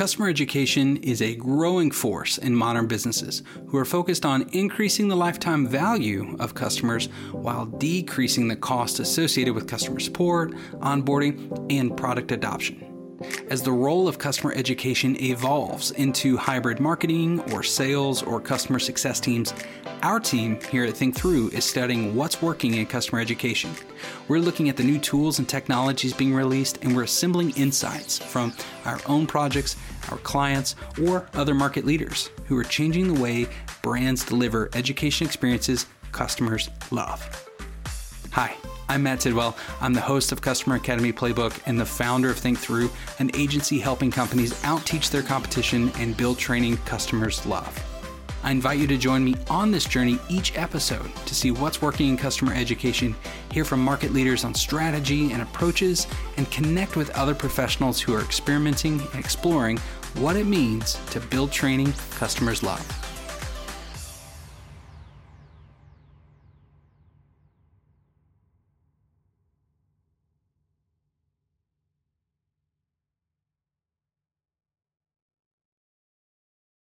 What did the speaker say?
Customer education is a growing force in modern businesses who are focused on increasing the lifetime value of customers while decreasing the cost associated with customer support, onboarding, and product adoption. As the role of customer education evolves into hybrid marketing or sales or customer success teams, our team here at Think Through is studying what's working in customer education. We're looking at the new tools and technologies being released, and we're assembling insights from our own projects, our clients, or other market leaders who are changing the way brands deliver education experiences customers love. Hi. I'm Matt Tidwell. I'm the host of Customer Academy Playbook and the founder of Think Through, an agency helping companies outteach their competition and build training customers love. I invite you to join me on this journey each episode to see what's working in customer education, hear from market leaders on strategy and approaches, and connect with other professionals who are experimenting and exploring what it means to build training customers love.